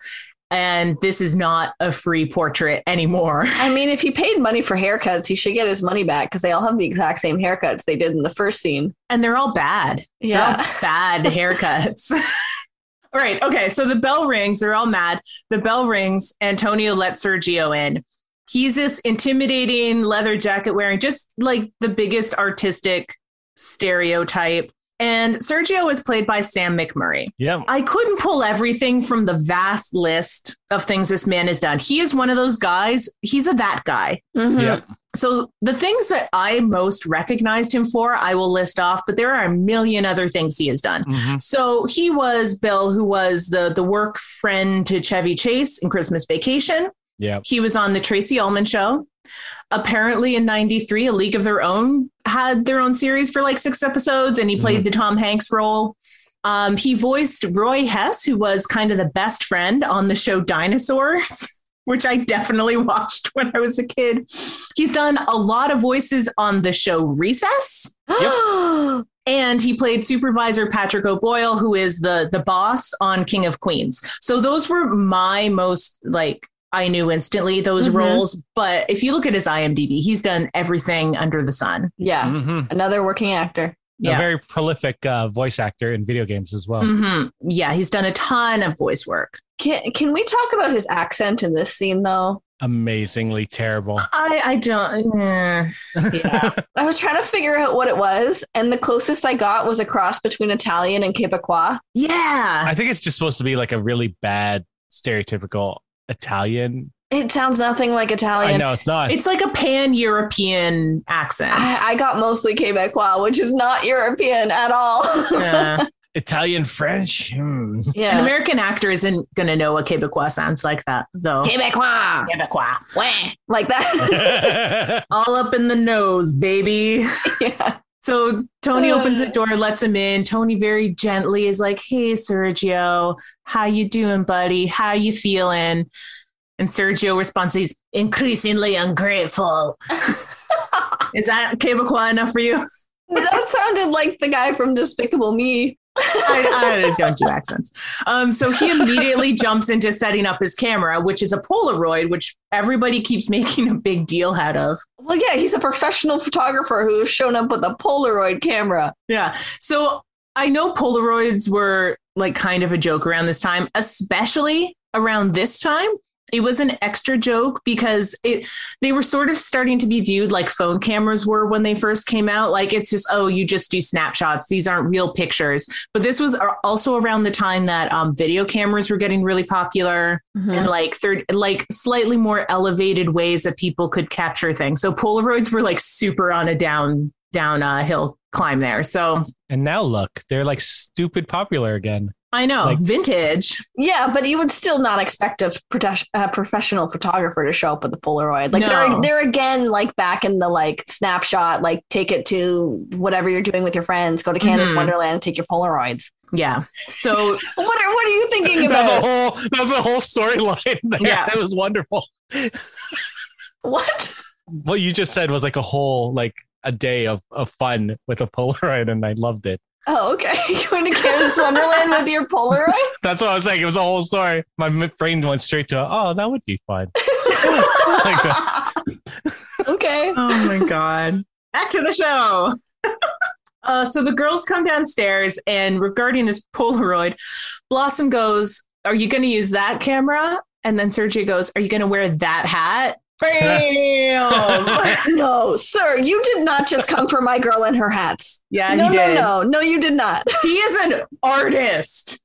and this is not a free portrait anymore. I mean, if he paid money for haircuts, he should get his money back because they all have the exact same haircuts they did in the first scene. And they're all bad. They're all Yeah. bad haircuts. all right. Okay. So the bell rings. They're all mad. The bell rings. Antonio lets Sergio in. He's this intimidating leather jacket wearing, just like the biggest artistic stereotype. And Sergio is played by Sam McMurray. Yeah. I couldn't pull everything from the vast list of things this man has done. He is one of those guys. He's a that guy. Mhm. Yep. So the things that I most recognized him for, I will list off, but there are a million other things he has done. Mhm. So he was Bill, who was the the work friend to Chevy Chase in Christmas Vacation. Yep. He was on the Tracey Ullman show. Apparently in 93, A League of Their Own had their own series for like six episodes, and he played the Tom Hanks role. Um, he voiced Roy Hess, who was kind of the best friend on the show Dinosaurs, which I definitely watched when I was a kid. He's done a lot of voices on the show Recess. Yep. And he played supervisor Patrick O'Boyle, who is the the boss on King of Queens. So those were my most like I knew instantly those Mhm. roles. But if you look at his IMDb, he's done everything under the sun. yeah. Mhm. Another working actor. A very prolific uh, voice actor in video games as well. hmm Yeah, he's done a ton of voice work. Can can we talk about his accent in this scene though? Amazingly terrible. I I don't. eh. Yeah. I was trying to figure out what it was, and the closest I got was a cross between Italian and Quebecois. yeah. I think it's just supposed to be like a really bad stereotypical Italian. It sounds nothing like Italian. No, it's not. It's like a pan European accent. I, I got mostly Quebecois, which is not European at all. Yeah. Italian French. Hmm. An. American actor isn't going to know what Quebecois sounds like that, though. Quebecois. Quebecois. Wah. Like that. All up in the nose, baby. yeah. So Tony opens the door, lets him in. Tony very gently is like, "Hey, Sergio, how you doing, buddy? How you feeling?" And Sergio responds, "He's increasingly ungrateful." is that Quebecois enough for you? That sounded like the guy from Despicable Me. I, I don't do accents. Um, so he immediately jumps into setting up his camera, which is a Polaroid, which everybody keeps making a big deal out of. Well, yeah, he's a professional photographer who's shown up with a Polaroid camera. Yeah. So I know Polaroids were like kind of a joke around this time, especially around this time. It was an extra joke because it they were sort of starting to be viewed like phone cameras were when they first came out. Like it's just oh, you just do snapshots; these aren't real pictures. But this was also around the time that um, video cameras were getting really popular and like third, like slightly more elevated ways that people could capture things. So Polaroids were like super on a down down uh, hill climb there. So and now look, they're like stupid popular again. I know Like- vintage. Yeah, but you would still not expect a prote- a professional photographer to show up with a Polaroid. Like No. they're they're again like back in the like snapshot, like take it to whatever you're doing with your friends, go to Canada's Mhm. Wonderland and take your Polaroids. Yeah. So What are what are you thinking That's a whole that's a whole storyline. Yeah. It was wonderful. what? What you just said was like a whole like a day of, of fun with a Polaroid and I loved it. Oh, okay. Going to Canada's Wonderland with your Polaroid? That's what I was saying. It was a whole story. My m- brain went straight to, oh, that would be fun. Like okay. oh my god. Back to the show. Uh, so the girls come downstairs, and regarding this Polaroid, Blossom goes, "Are you going to use that camera?" And then Sergio goes, "Are you going to wear that hat?" Bam! No, sir, you did not just come for my girl and her hats. yeah, no, no, no, no, you did not. He is an artist.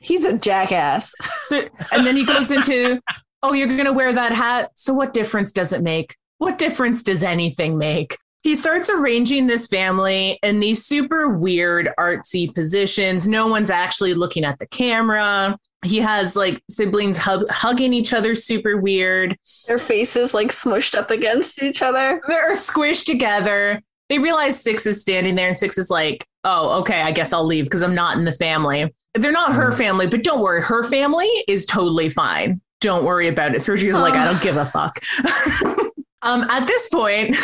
He's a jackass. So- and then he goes into, "Oh, you're going to wear that hat. So what difference does it make? What difference does anything make?" He starts arranging this family in these super weird artsy positions. No one's actually looking at the camera. He has like siblings hug- hugging each other, super weird. Their faces like smushed up against each other. They're squished together. They realize Six is standing there, and Six is like, "Oh, okay, I guess I'll leave because I'm not in the family." They're not her family, but don't worry, her family is totally fine. Don't worry about it. Sergio's like, I don't give a fuck. um, at this point,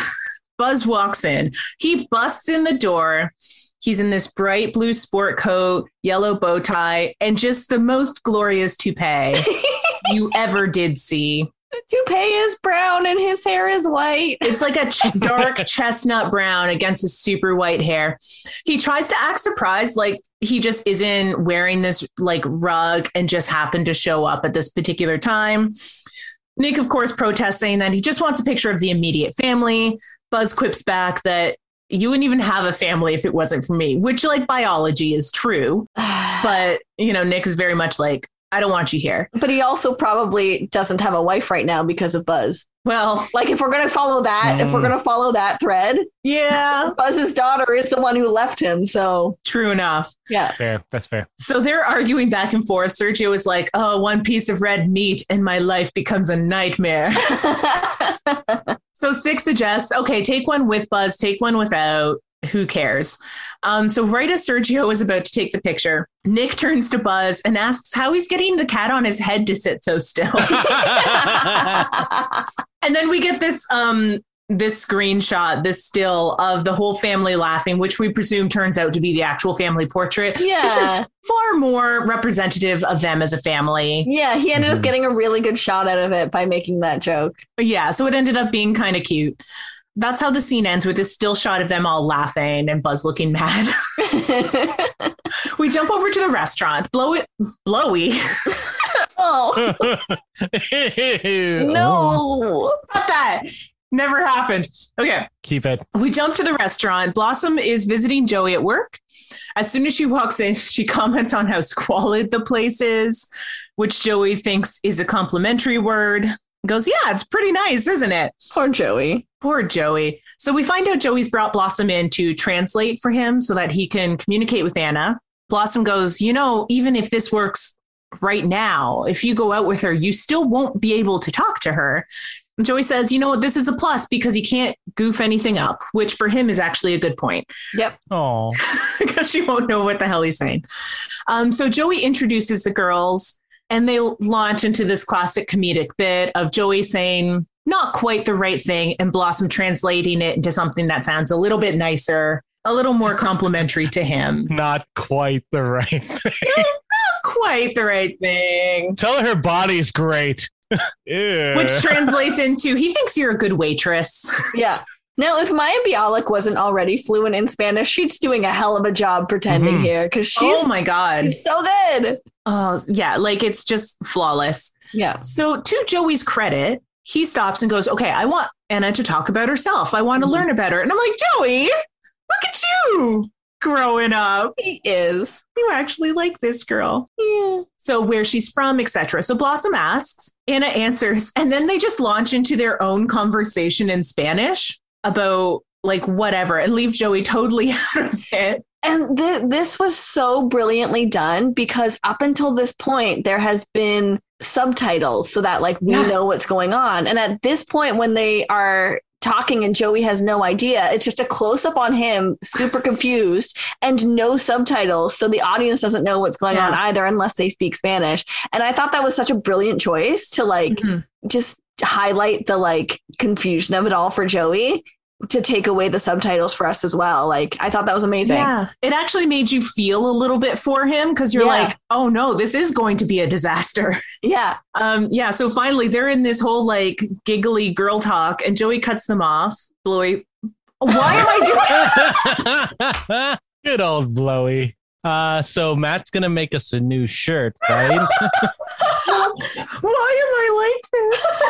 Buzz walks in. He busts in the door. He's in this bright blue sport coat, yellow bow tie, and just the most glorious toupee you ever did see. The toupee is brown and his hair is white. It's like a ch- dark chestnut brown against his super white hair. He tries to act surprised, like he just isn't wearing this like rug and just happened to show up at this particular time. Nick, of course, protests saying that he just wants a picture of the immediate family. Buzz quips back that you wouldn't even have a family if it wasn't for me, which like biology is true. But, you know, Nick is very much like, I don't want you here. but he also probably doesn't have a wife right now because of Buzz. Well, Like if we're gonna follow that, if we're Mm. gonna follow that thread, yeah, Buzz's daughter is the one who left him. So true enough. yeah. Fair. That's fair. So they're arguing back and forth. Sergio is like, oh, one piece of red meat and my life becomes a nightmare. So Six suggests, okay, take one with Buzz, take one without. Who cares? Um, so right as Sergio is about to take the picture, Nick turns to Buzz and asks how he's getting the cat on his head to sit so still. and then we get this um this screenshot, this still of the whole family laughing, which we presume turns out to be the actual family portrait, yeah. which is far more representative of them as a family. Yeah, he ended up Mhm. getting a really good shot out of it by making that joke. Yeah, so it ended up being kind of cute. That's how the scene ends with this still shot of them all laughing and Buzz looking mad. we jump over to the restaurant. Blow it, blowy. oh Ew. no. Not that. Never happened. Okay. Keep it. We jump to the restaurant. Blossom is visiting Joey at work. As soon as she walks in, she comments on how squalid the place is, which Joey thinks is a complimentary word. Goes, yeah, it's pretty nice, isn't it? Poor Joey. Poor Joey. So we find out Joey's brought Blossom in to translate for him so that he can communicate with Anna. Blossom goes, You know, even if this works right now, if you go out with her, you still won't be able to talk to her. And Joey says, You know what? This is a plus because he can't goof anything up, which for him is actually a good point Yep. Oh. because she won't know what the hell he's saying. Um, so Joey introduces the girls and they launch into this classic comedic bit of Joey saying not quite the right thing and Blossom translating it into something that sounds a little bit nicer, a little more complimentary to him. Not quite the right thing. Not quite the right thing. Tell her her body's great. Ew. Which translates into he thinks you're a good waitress. Yeah. Now, if Mayim Bialik wasn't already fluent in Spanish, she's doing a hell of a job pretending Mhm. here because she's, oh my God. she's so good. Oh, yeah. Like it's just flawless. Yeah. So, to Joey's credit, he stops and goes, Okay, I want Anna to talk about herself. I want to Mhm. learn about her. And I'm like, Joey, look at you growing up. He is. You actually like this girl. Yeah. So, where she's from, etc. So, Blossom asks, Anna answers, and then they just launch into their own conversation in Spanish about like whatever and leave Joey totally out of it. And th- this was so brilliantly done because up until this point, there has been subtitles so that like we Yeah. know what's going on. And at this point, when they are talking and Joey has no idea, it's just a close up on him, super confused, and no subtitles. So the audience doesn't know what's going on either unless they speak Spanish. And I thought that was such a brilliant choice to like Mhm. just highlight the like confusion of it all for Joey to take away the subtitles for us as well. Like I thought that was amazing. Yeah. It actually made you feel a little bit for him because you're Yeah. like, oh no, this is going to be a disaster. Yeah. Um, yeah, so finally they're in this whole like giggly girl talk, and Joey cuts them off. Blowy, why am I doing? Good old Blowy. Uh, so Matt's gonna make us a new shirt, right? why am I like this?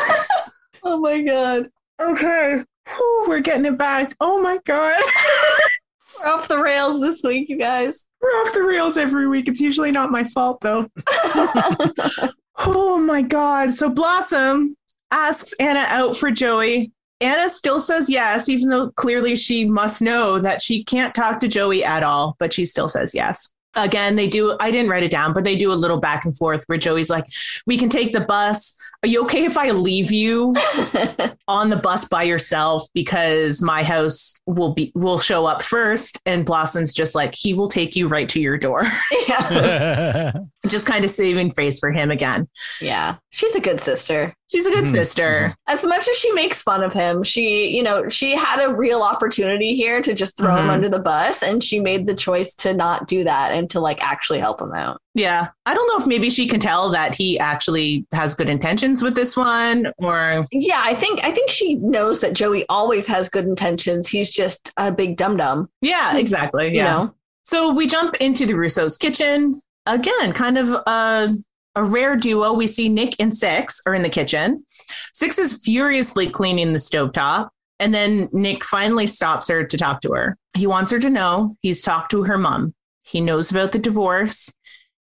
Oh my god. okay, Whew, we're getting it back. Oh my god, We're off the rails this week, you guys. we're off the rails every week. It's usually not my fault though. Oh my god! So Blossom asks Anna out for Joey. Anna still says yes, even though clearly she must know that she can't talk to Joey at all, but she still says yes. Again, they do, I didn't write it down, but they do a little back and forth where Joey's like, We can take the bus. Are you okay if I leave you on the bus by yourself? Because my house will be will show up first. And Blossom's just like, he will take you right to your door. yeah. just kind of saving face for him again. yeah. She's a good sister. She's a good Mhm, sister. As much as she makes fun of him, she, you know, she had a real opportunity here to just throw him Mhm. under the bus and she made the choice to not do that and to like actually help him out. Yeah. I don't know if maybe she can tell that he actually has good intentions with this one or Yeah, I think I think she knows that Joey always has good intentions. He's just a big dum dum, yeah, exactly. you yeah. know. So we jump into the Russo's kitchen. Again, kind of a, a rare duo. We see Nick and Six are in the kitchen. Six is furiously cleaning the stovetop. And then Nick finally stops her to talk to her. He wants her to know he's talked to her mom. He knows about the divorce.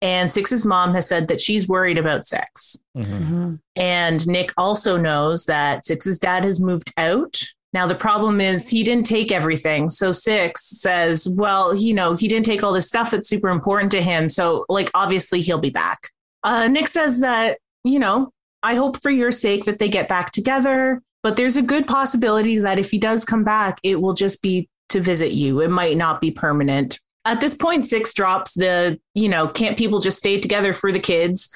And Six's mom has said that she's worried about Six. Mhm. And Nick also knows that Six's dad has moved out. Now, the problem is he didn't take everything. So Six says, well, you know, he didn't take all this stuff that's super important to him. So, like, obviously he'll be back. Uh, Nick says that, you know, I hope for your sake that they get back together. But there's a good possibility that if he does come back, it will just be to visit you. It might not be permanent. At this point, Six drops the, you know, can't people just stay together for the kids?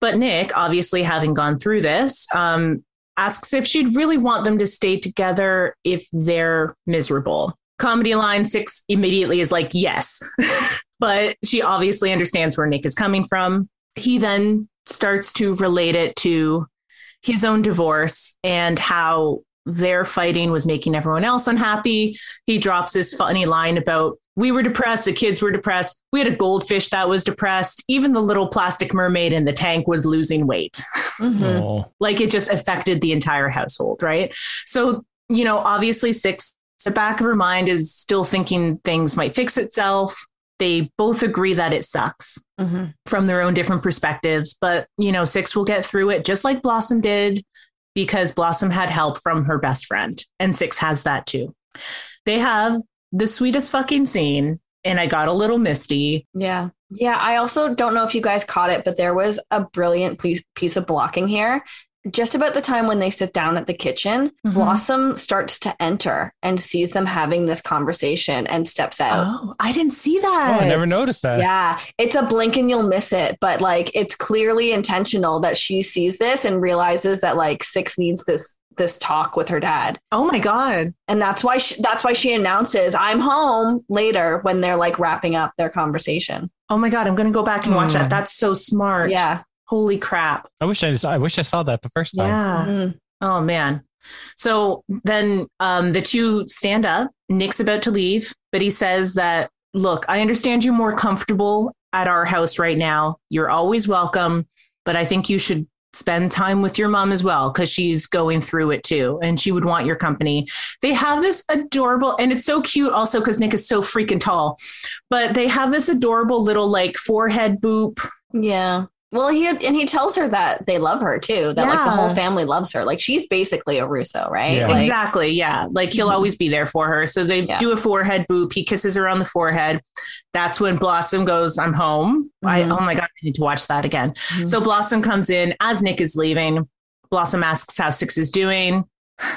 But Nick, obviously having gone through this, um, asks if she'd really want them to stay together if they're miserable. Comedy line six immediately is like, yes. but she obviously understands where Nick is coming from. He then starts to relate it to his own divorce and how their fighting was making everyone else unhappy. He drops this funny line about we were depressed, the kids were depressed. We had a goldfish that was depressed. Even the little plastic mermaid in the tank was losing weight. Mhm. Oh. like it just affected the entire household, right? So, you know, obviously Six, the back of her mind is still thinking things might fix itself. They both agree that it sucks Mhm. from their own different perspectives, but you know, Six will get through it just like Blossom did because Blossom had help from her best friend and Six has that too. They have the sweetest fucking scene and I got a little misty. Yeah. Yeah. I also don't know if you guys caught it, but there was a brilliant piece, piece of blocking here. Just about the time when they sit down at the kitchen, Mhm. Blossom starts to enter and sees them having this conversation and steps out. Oh, I didn't see Oh, that. I never noticed that. Yeah, it's a blink and you'll miss it, but like it's clearly intentional that she sees this and realizes that like Six needs this this talk with her dad. Oh my God. And that's why she, that's why she announces I'm home later when they're like wrapping up their conversation. Oh my god, I'm gonna go back and watch Hmm. that. That's so smart. Yeah. Holy crap. I wish I just, I wish I saw that the first time. Yeah. Mhm. Oh man. So then um, the two stand up. Nick's about to leave, but he says that, look, I understand you're more comfortable at our house right now. You're always welcome, but I think you should spend time with your mom as well because she's going through it too and she would want your company. They have this adorable, and it's so cute also because Nick is so freaking tall, but they have this adorable little like forehead boop. Yeah. Well, he and he tells her that they love her too. That like the whole family loves her. Like she's basically a Russo, right? Yeah. Like, exactly. Yeah. Like he'll Mhm. always be there for her. So they Yeah. do a forehead boop. He kisses her on the forehead. That's when Blossom goes, I'm home. I, Mhm. oh my God, I need to watch that again. Mhm. So Blossom comes in as Nick is leaving. Blossom asks how Six is doing.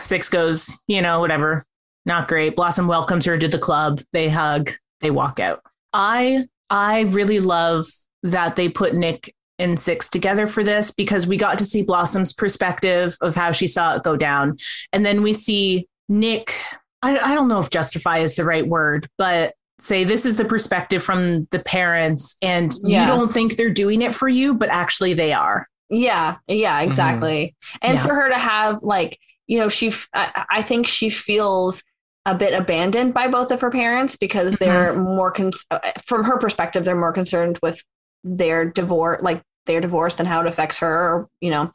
Six goes, you know, whatever. Not great. Blossom welcomes her to the club. They hug. They walk out. I I really love that they put Nick and Six together for this because we got to see Blossom's perspective of how she saw it go down. And then we see Nick, I, I don't know if justify is the right word, but say this is the perspective from the parents and Yeah. you don't think they're doing it for you, but actually they are. Yeah, yeah, exactly. And Yeah. for her to have like, you know, she, f- I, I think she feels a bit abandoned by both of her parents because they're more, con- uh, from her perspective, they're more concerned with their divorce, like their divorce, than how it affects her, or, you know,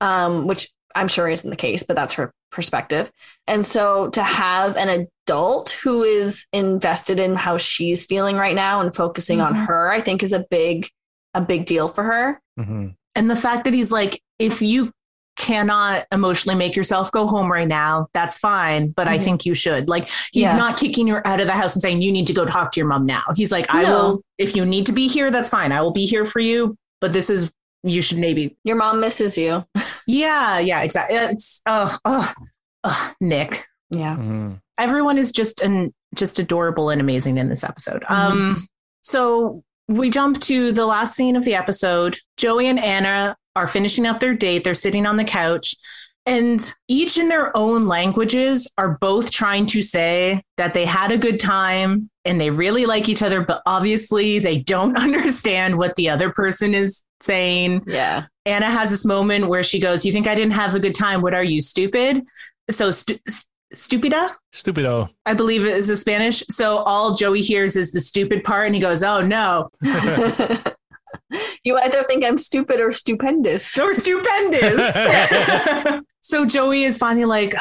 um, which I'm sure isn't the case, but that's her perspective. And so to have an adult who is invested in how she's feeling right now and focusing on Mhm. her, I think is a big, a big deal for her. Mhm. And the fact that he's like, if you cannot emotionally make yourself go home right now, that's fine. But I Mhm. think you should. Like, he's Yeah. not kicking her out of the house and saying, you need to go talk to your mom now. He's like, I No. will, if you need to be here, that's fine. I will be here for you. But this is, you should maybe, Your mom misses you. yeah, yeah, exactly. It's, uh, uh, uh, Nick. Yeah. Mhm. Everyone is just an, just adorable and amazing in this episode. Um, so we jump to the last scene of the episode. Joey and Anna are finishing up their date. They're sitting on the couch, and each in their own languages are both trying to say that they had a good time and they really like each other, but obviously they don't understand what the other person is saying. Yeah. Anna has this moment where she goes, You think I didn't have a good time? What are you, stupid? So, stu- st- stupida? Stupido. I believe it is a Spanish. So all Joey hears is the stupid part, and he goes, "Oh no, you either think I'm stupid or stupendous. or stupendous." So Joey is finally like,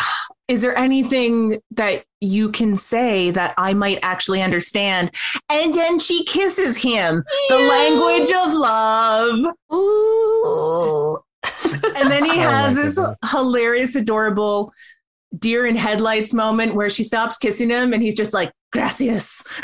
is there anything that you can say that I might actually understand? And then she kisses him, the language of love. Ooh. And then he Oh has this hilarious, adorable deer in headlights moment where she stops kissing him and he's just like, gracias.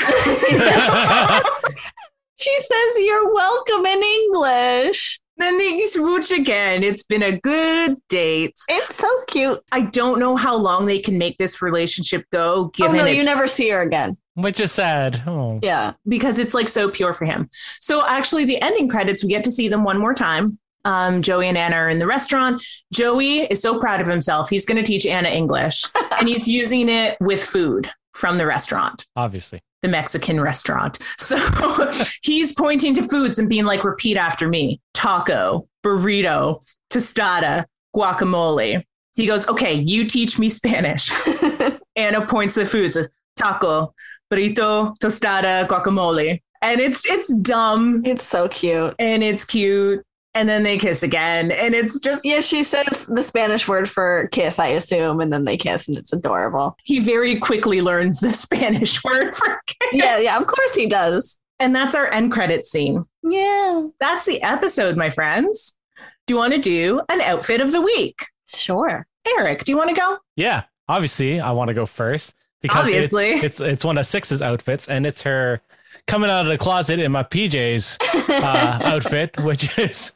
she says you're welcome in English. Then they smooch again. It's been a good date. It's so cute. I don't know how long they can make this relationship go, Oh given no, you never see her again. Which is sad. Oh. Yeah. because it's like so pure for him. So actually, the ending credits, we get to see them one more time. Um, Joey and Anna are in the restaurant. Joey is so proud of himself. He's going to teach Anna English, and he's using it with food from the restaurant, Obviously. The Mexican restaurant. So he's pointing to foods and being like, "Repeat after me: taco, burrito, tostada, guacamole." He goes, "Okay, you teach me Spanish." Anna points to the foods: says, taco, burrito, tostada, guacamole. And it's it's dumb it's so cute. and it's cute. And then they kiss again. And it's just Yeah, she says the Spanish word for kiss, I assume, and then they kiss, and it's adorable. he very quickly learns the Spanish word for kiss. Yeah, yeah, of course he does. And that's our end credit scene. Yeah, That's the episode, my friends. Do you want to do an outfit of the week? sure. Eric, do you want to go? Yeah. Obviously, I want to go first because it's- Obviously. it's, it's one of Six's outfits, and it's her coming out of the closet in my PJs uh, outfit, which is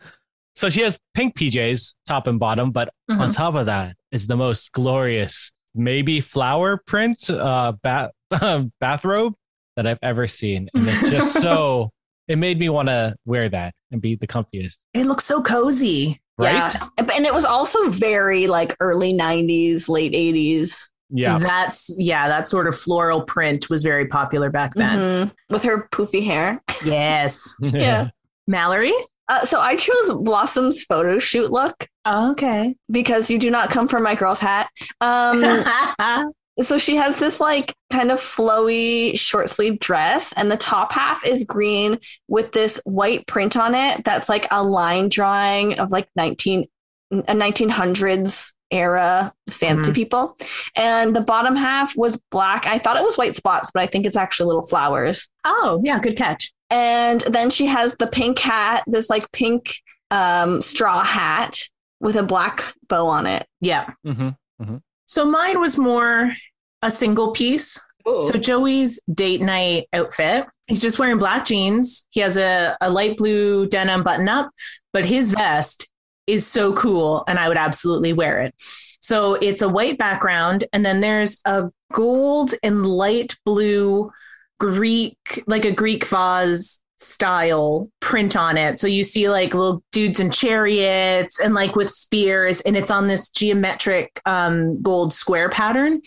so she has pink PJs top and bottom, but Mm-hmm. on top of that is the most glorious, maybe flower print uh, bath bathrobe that I've ever seen, and it's just so. It made me want to wear that and be the comfiest, It looks so cozy. right? Yeah. And it was also very like early 90s, late 80s. Yeah. That's yeah, that sort of floral print was very popular back then. Mhm. With her poofy hair. Yes. Yeah. Mallory? Uh, so I chose Blossom's photo shoot look Okay. because you do not come from my girl's hat. Um, so she has this like kind of flowy short sleeve dress and the top half is green with this white print on it that's like a line drawing of like 19 a 1900s era fancy people and the bottom half was black i thought it was white spots but i think it's actually little flowers oh, yeah, good catch. and then she has the pink hat this like pink um, straw hat with a black bow on it Yeah. hmm So mine was more a single piece. So Joey's date night outfit, he's just wearing black jeans. He has a, a light blue denim button up, but his vest is so cool and I would absolutely wear it. So it's a white background and then there's a gold and light blue Greek, like a Greek vase style print on it. So you see like little dudes in chariots and like with spears and it's on this geometric um, gold square pattern.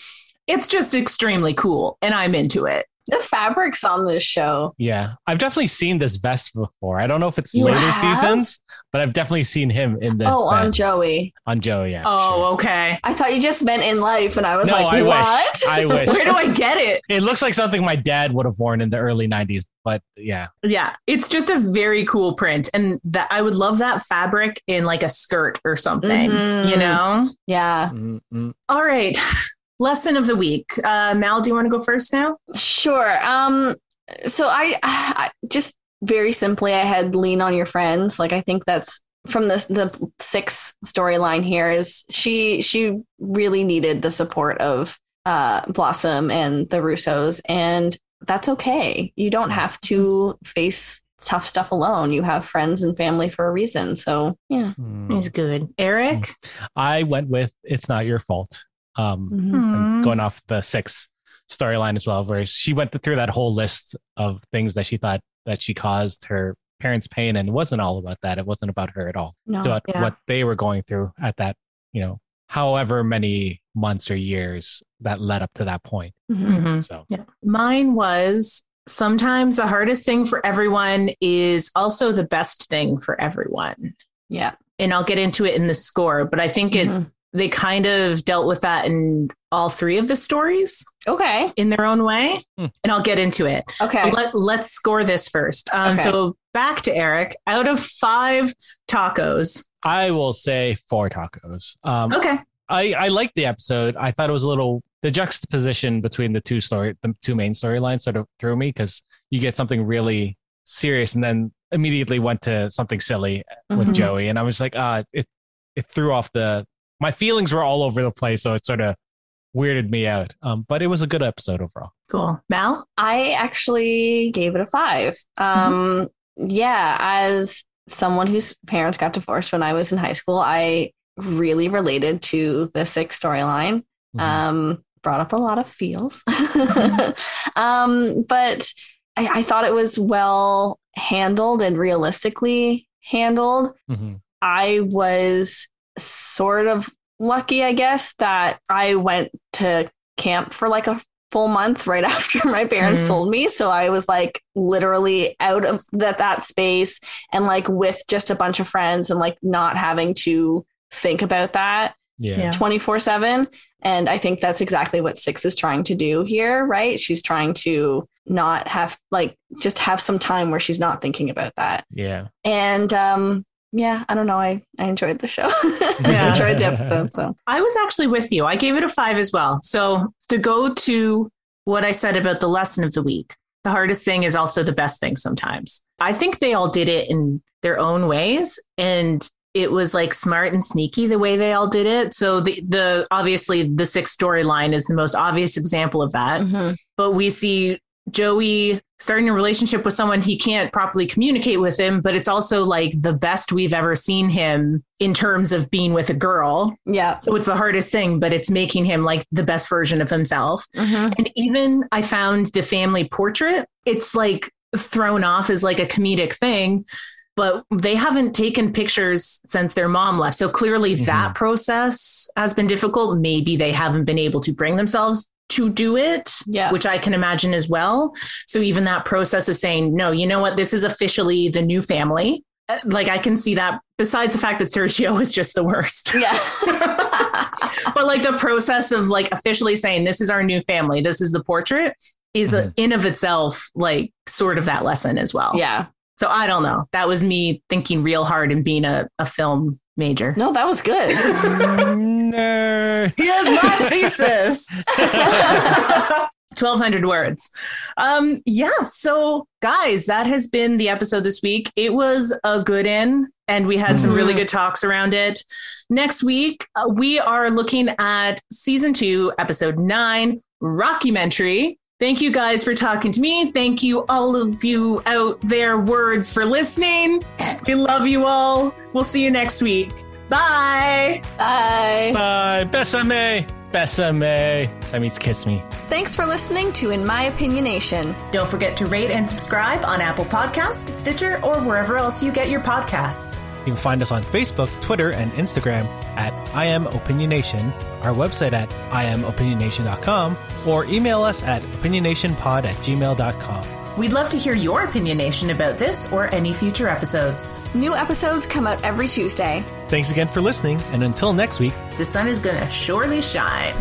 It's just extremely cool and I'm into it. The fabrics on this show Yeah, I've definitely seen this vest before. I don't know if it's You later have? seasons, but I've definitely seen him in this oh on joey on Joey, Yeah. Oh, sure. okay. I thought you just meant in life, and I was no, like, I "What?" wish. I wish. Where do I get it? it looks like something my dad would have worn in the early '90s, but yeah, Yeah, it's just a very cool print, and that I would love that fabric in like a skirt or something. Mhm. You know. yeah, Mm-mm. All right. Lesson of the week. Uh, Mal, do you want to go first now? sure. Um, so I, I just very simply, I had lean on your friends. Like I think that's from the the six storyline here is she she really needed the support of uh Blossom and the Russos, and that's okay. You don't have to face tough stuff alone. You have friends and family for a reason. So yeah. Mm. He's good. Eric. I went with "It's Not Your Fault." Um, Mhm. and Hmm. going off the six storyline as well, where she went through that whole list of things that she thought that she caused her parents pain, and it wasn't all about that. It wasn't about her at all. No. It's about yeah. what they were going through at that, you know, however many months or years that led up to that point. Mhm. Mhm. So Yeah. Mine was sometimes the hardest thing for everyone is also the best thing for everyone. Yeah. And I'll get into it in the score, but I think it Mhm. They kind of dealt with that in all three of the stories Okay. in their own way. Hmm. And I'll get into it. Okay. Let, let's score this first. Um, Okay. So back to Eric. Out of five tacos, I will say four tacos. Um, okay, I I liked the episode. I thought it was a little the juxtaposition between the two story the two main storylines sort of threw me because you get something really serious and then immediately went to something silly with Mhm. Joey, and I was like, uh, it it threw off the my feelings were all over the place, so it sort of weirded me out. Um, but it was a good episode overall. Cool. Mal? I actually gave it a five. Um, yeah, as someone whose parents got divorced when I was in high school, I really related to the six storyline. Mhm. Um, brought up a lot of feels. um, but I, I thought it was well handled and realistically handled. Mhm. I was sort of lucky, I guess, that I went to camp for like a full month right after my parents Mhm. told me. So I was like literally out of that that space and like with just a bunch of friends and like not having to think about that yeah. Yeah. 24 7. And I think that's exactly what Six is trying to do here, right? She's trying to not have like just have some time where she's not thinking about that. Yeah. And um yeah, I don't know. I, I enjoyed the show. I Yeah. enjoyed the episode. So I was actually with you. I gave it a five as well. So to go to what I said about the lesson of the week, the hardest thing is also the best thing sometimes. I think they all did it in their own ways. And it was like smart and sneaky the way they all did it. So the the obviously the sixth storyline is the most obvious example of that. mhm. But we see Joey starting a relationship with someone he can't properly communicate with him, but it's also like the best we've ever seen him in terms of being with a girl. yeah. So it's the hardest thing, but it's making him like the best version of himself. Mhm. And even I found the family portrait, it's like thrown off as like a comedic thing, but they haven't taken pictures since their mom left. So clearly Mhm. that process has been difficult. Maybe they haven't been able to bring themselves to do it, Yeah. which I can imagine as well. So even that process of saying, no, you know what, this is officially the new family. uh, Like I can see that besides the fact that Sergio is just the worst Yeah. but like the process of like officially saying this is our new family this is the portrait is a, in of itself like sort of that lesson as well yeah. so i don't know that was me thinking real hard and being a, a film major No, that was good. Nerd. has my thesis 1200 words um yeah so guys that has been the episode this week it was a good in and we had some really Mhm. good talks around it next week uh, we are looking at season two episode nine rockumentary thank you guys for talking to me thank you all of you out there words for listening we love you all we'll see you next week bye Bye. Bye. Besame. Besame. That means kiss me. Thanks for listening to In My Opinionation. Don't forget to rate and subscribe on Apple Podcast, Stitcher, or wherever else you get your podcasts. You can find us on Facebook, Twitter, and Instagram at I Am Opinionation, our website at IamOpinionation.com, or email us at opinionationpod at gmail.com. We'd love to hear your opinionation about this or any future episodes. New episodes come out every Tuesday. Thanks again for listening, and until next week, The sun is gonna surely shine.